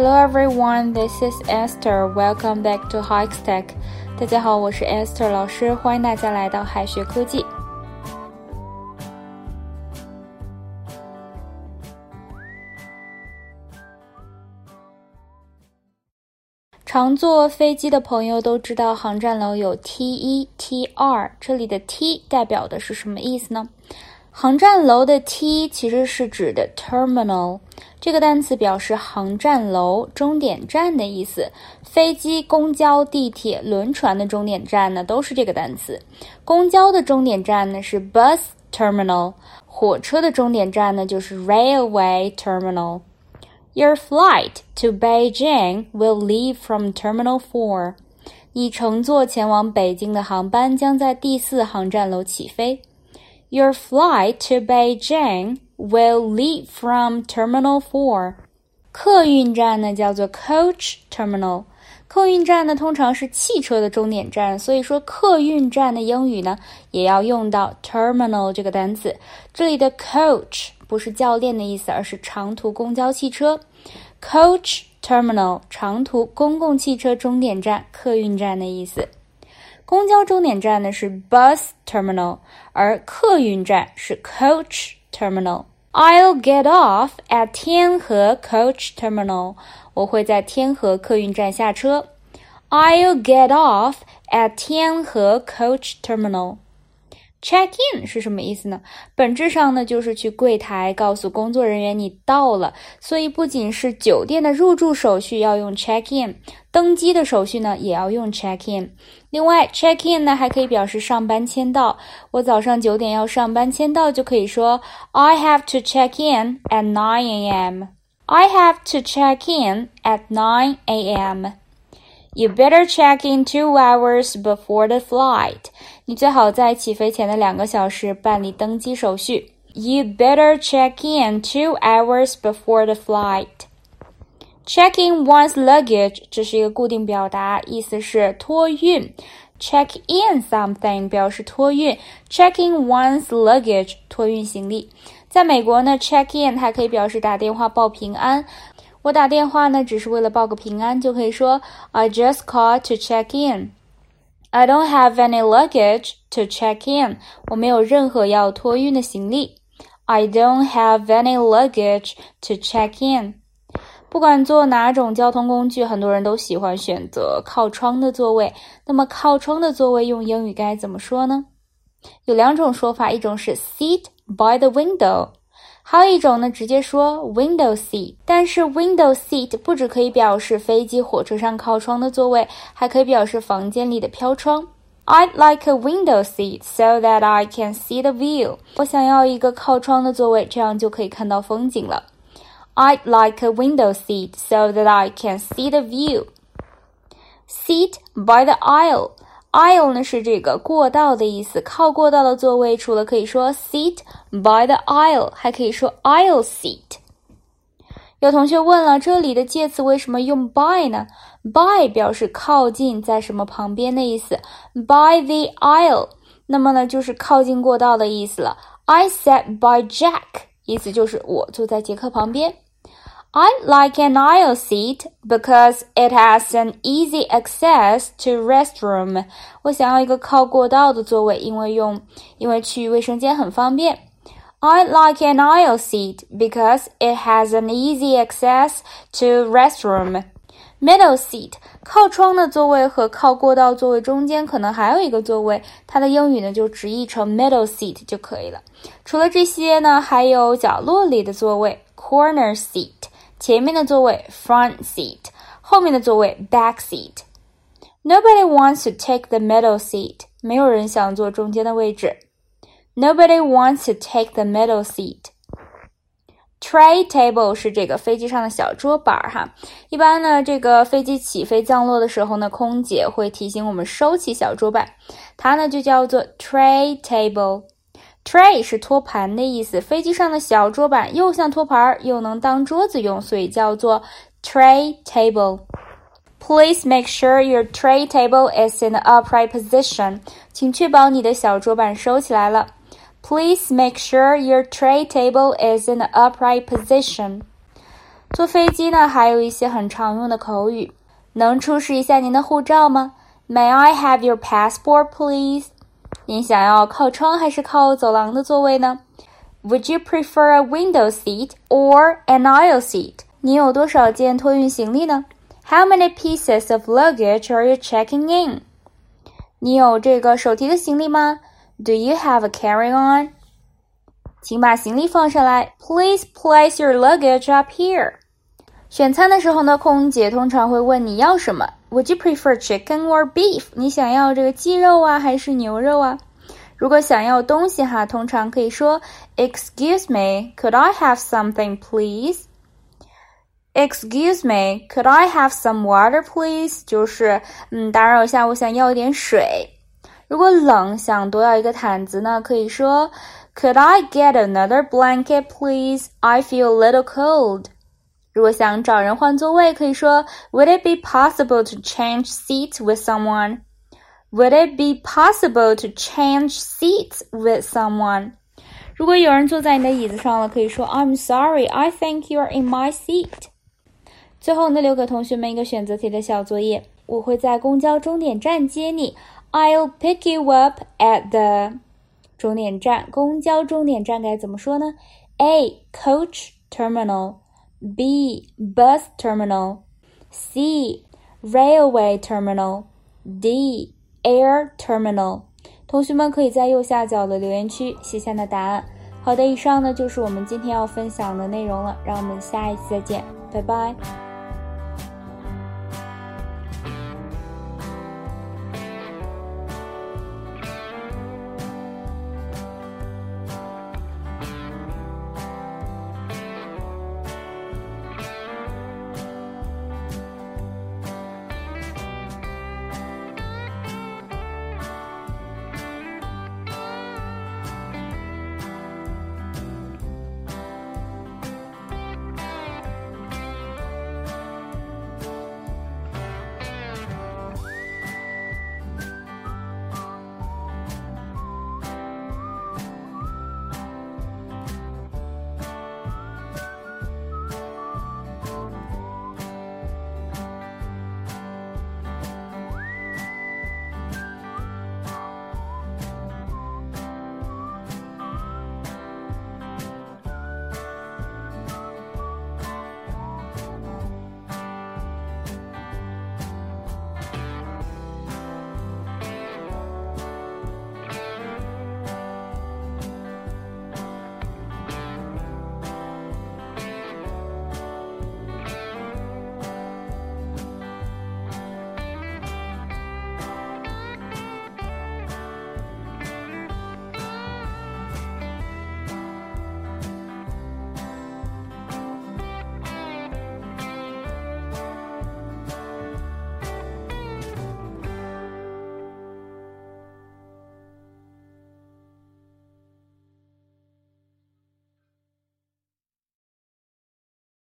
Hello everyone, this is Esther. Welcome back to Hikes Tech. 大家好，我是 Esther 老师，欢迎大家来到海学科技。常坐飞机的朋友都知道，航站楼有 T 一、T 二，这里的 T 代表的是什么意思呢？航站楼的 T 其实是指的 terminal，这个单词表示航站楼、终点站的意思。飞机、公交、地铁、轮船的终点站呢，都是这个单词。公交的终点站呢是 bus terminal，火车的终点站呢就是 railway terminal。Your flight to Beijing will leave from Terminal Four。你乘坐前往北京的航班将在第四航站楼起飞。Your flight to Beijing will leave from Terminal Four。客运站呢叫做 coach terminal。客运站呢通常是汽车的终点站，所以说客运站的英语呢也要用到 terminal 这个单词。这里的 coach 不是教练的意思，而是长途公交汽车。coach terminal 长途公共汽车终点站、客运站的意思。公交终点站呢是 bus terminal，而客运站是 coach terminal。I'll get off at 天河 coach terminal。我会在天河客运站下车。I'll get off at 天河 coach terminal。Check in 是什么意思呢？本质上呢，就是去柜台告诉工作人员你到了。所以不仅是酒店的入住手续要用 check in，登机的手续呢也要用 check in。另外，check in 呢还可以表示上班签到。我早上九点要上班签到，就可以说 I have to check in at nine a.m. I have to check in at nine a.m. You better check in two hours before the flight. 你最好在起飞前的两个小时办理登机手续。You better check in two hours before the flight. Check in one's luggage 这是一个固定表达，意思是托运。Check in something 表示托运。Check in one's luggage 托运行李。在美国呢，check in 还可以表示打电话报平安。 我打电话呢，只是为了报个平安，就可以说 I just called to check in. I don't have any luggage to check in. 我没有任何要托运的行李。I don't have any luggage to check in. 不管坐哪种交通工具，很多人都喜欢选择靠窗的座位。那么靠窗的座位用英语该怎么说呢？有两种说法，一种是 seat by the window。还有一种呢，直接说 window seat。但是 window seat 不只可以表示飞机、火车上靠窗的座位，还可以表示房间里的飘窗。I'd like a window seat so that I can see the view。我想要一个靠窗的座位，这样就可以看到风景了。I'd like a window seat so that I can see the view. Seat by the aisle. aisle 呢是这个过道的意思，靠过道的座位，除了可以说 seat by the aisle，还可以说 aisle seat。有同学问了，这里的介词为什么用 by 呢？by 表示靠近，在什么旁边的意思？By the aisle，那么呢就是靠近过道的意思了。I sat by Jack，意思就是我坐在杰克旁边。I like an aisle seat because it has an easy access to restroom. 我想要一个靠过道的座位，因为用因为去卫生间很方便。I like an aisle seat because it has an easy access to restroom. Middle seat 靠窗的座位和靠过道座位中间可能还有一个座位，它的英语呢就直译成 middle seat 就可以了。除了这些呢，还有角落里的座位 corner seat。 前面的座位 front seat，后面的座位 back seat。Nobody wants to take the middle seat，没有人想坐中间的位置。Nobody wants to take the middle seat。Tray table 是这个飞机上的小桌板儿哈，一般呢，这个飞机起飞降落的时候呢，空姐会提醒我们收起小桌板，它呢就叫做 tray table。Tray 是托盘的意思，飞机上的小桌板又像托盘又能当桌子用，所以叫做 tray table。Please make sure your tray table is in the upright position。请确保你的小桌板收起来了。Please make sure your tray table is in the upright position。坐飞机呢，还有一些很常用的口语，能出示一下您的护照吗？May I have your passport, please？您想要靠窗还是靠走廊的座位呢？Would you prefer a window seat or an aisle seat？你有多少件托运行李呢？How many pieces of luggage are you checking in？你有这个手提的行李吗？Do you have a carry-on？请把行李放上来。Please place your luggage up here。选餐的时候呢，空姐通常会问你要什么。Would you prefer chicken or beef？你想要这个鸡肉啊，还是牛肉啊？如果想要东西哈，通常可以说 Excuse me, could I have something, please? Excuse me, could I have some water, please? 就是嗯，打扰一下，我想要一点水。如果冷，想多要一个毯子呢，可以说 Could I get another blanket, please? I feel a little cold. 如果想找人换座位，可以说 Would it be possible to change seats with someone? Would it be possible to change seats with someone? 如果有人坐在你的椅子上了，可以说 I'm sorry, I think you're in my seat. 最后呢，留给同学们一个选择题的小作业。我会在公交终点站接你。I'll pick you up at the 终点站，公交终点站该怎么说呢？A coach terminal, B bus terminal, C railway terminal, D air terminal。同学们可以在右下角的留言区写下你的答案。好的，以上呢就是我们今天要分享的内容了，让我们下一期再见，拜拜。